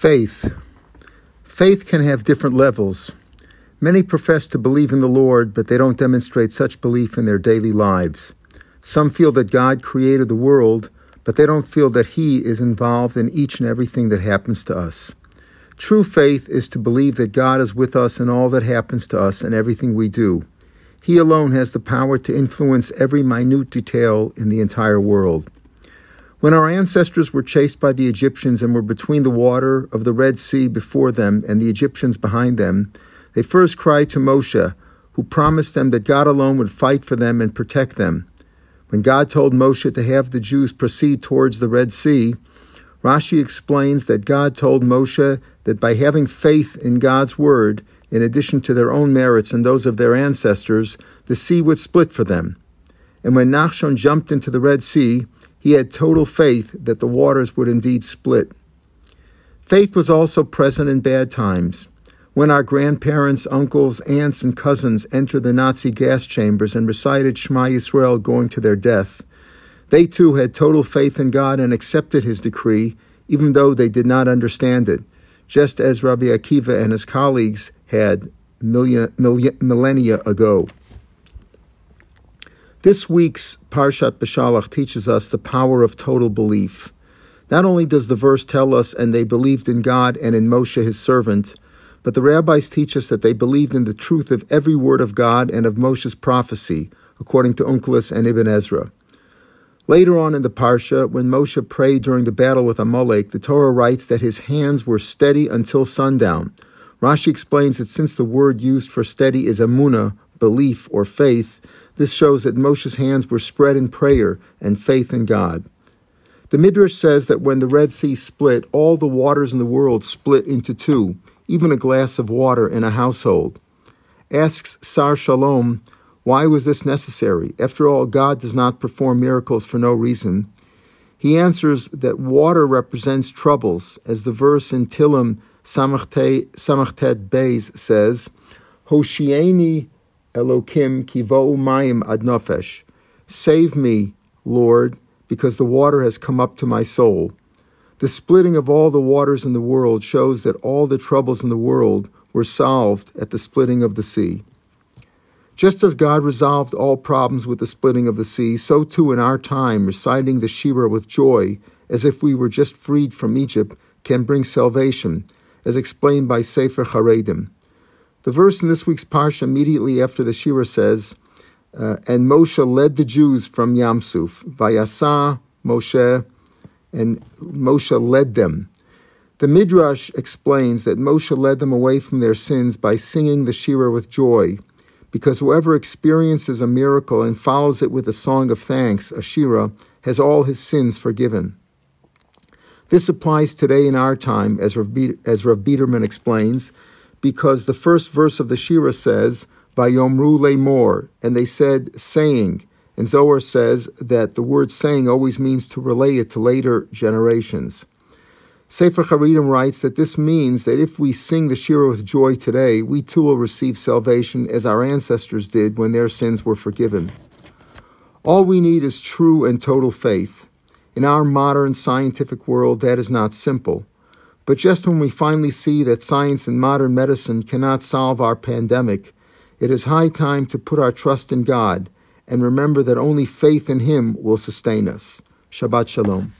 Faith. Faith can have different levels. Many profess to believe in the Lord, but they don't demonstrate such belief in their daily lives. Some feel that God created the world, but they don't feel that He is involved in each and everything that happens to us. True faith is to believe that God is with us in all that happens to us and everything we do. He alone has the power to influence every minute detail in the entire world. When our ancestors were chased by the Egyptians and were between the water of the Red Sea before them and the Egyptians behind them, they first cried to Moshe, who promised them that God alone would fight for them and protect them. When God told Moshe to have the Jews proceed towards the Red Sea, Rashi explains that God told Moshe that by having faith in God's word, in addition to their own merits and those of their ancestors, the sea would split for them. And when Nachshon jumped into the Red Sea, he had total faith that the waters would indeed split. Faith was also present in bad times. When our grandparents, uncles, aunts, and cousins entered the Nazi gas chambers and recited Shema Yisrael going to their death, they too had total faith in God and accepted his decree, even though they did not understand it, just as Rabbi Akiva and his colleagues had million, million, millennia ago. This week's Parshat Beshalach teaches us the power of total belief. Not only does the verse tell us, and they believed in God and in Moshe his servant, but the rabbis teach us that they believed in the truth of every word of God and of Moshe's prophecy, according to Onkelos and Ibn Ezra. Later on in the Parsha, when Moshe prayed during the battle with Amalek, the Torah writes that his hands were steady until sundown. Rashi explains that since the word used for steady is amuna, belief or faith, this shows that Moshe's hands were spread in prayer and faith in God. The Midrash says that when the Red Sea split, all the waters in the world split into two, even a glass of water in a household. Asks Sar Shalom, why was this necessary? After all, God does not perform miracles for no reason. He answers that water represents troubles, as the verse in Tillim Samachtet Beis says, Hoshieni Elokim kivo mayim ad nofesh. Save me, Lord, because the water has come up to my soul. The splitting of all the waters in the world shows that all the troubles in the world were solved at the splitting of the sea. Just as God resolved all problems with the splitting of the sea, so too in our time, reciting the Shira with joy, as if we were just freed from Egypt, can bring salvation, as explained by Sefer Haredim. The verse in this week's parsha immediately after the Shira says, uh, "And Moshe led the Jews from Yamsuf. Vayasa Moshe, and Moshe led them." The Midrash explains that Moshe led them away from their sins by singing the Shira with joy, because whoever experiences a miracle and follows it with a song of thanks, a Shira, has all his sins forgiven. This applies today in our time, as Rav, as Rav Biederman explains because the first verse of the Shira says, Vayomru lemor, and they said saying. And Zohar says that the word saying always means to relay it to later generations. Sefer Haredim writes that this means that if we sing the Shira with joy today, we too will receive salvation as our ancestors did when their sins were forgiven. All we need is true and total faith. In our modern scientific world, that is not simple. But just when we finally see that science and modern medicine cannot solve our pandemic, it is high time to put our trust in God and remember that only faith in Him will sustain us. Shabbat Shalom.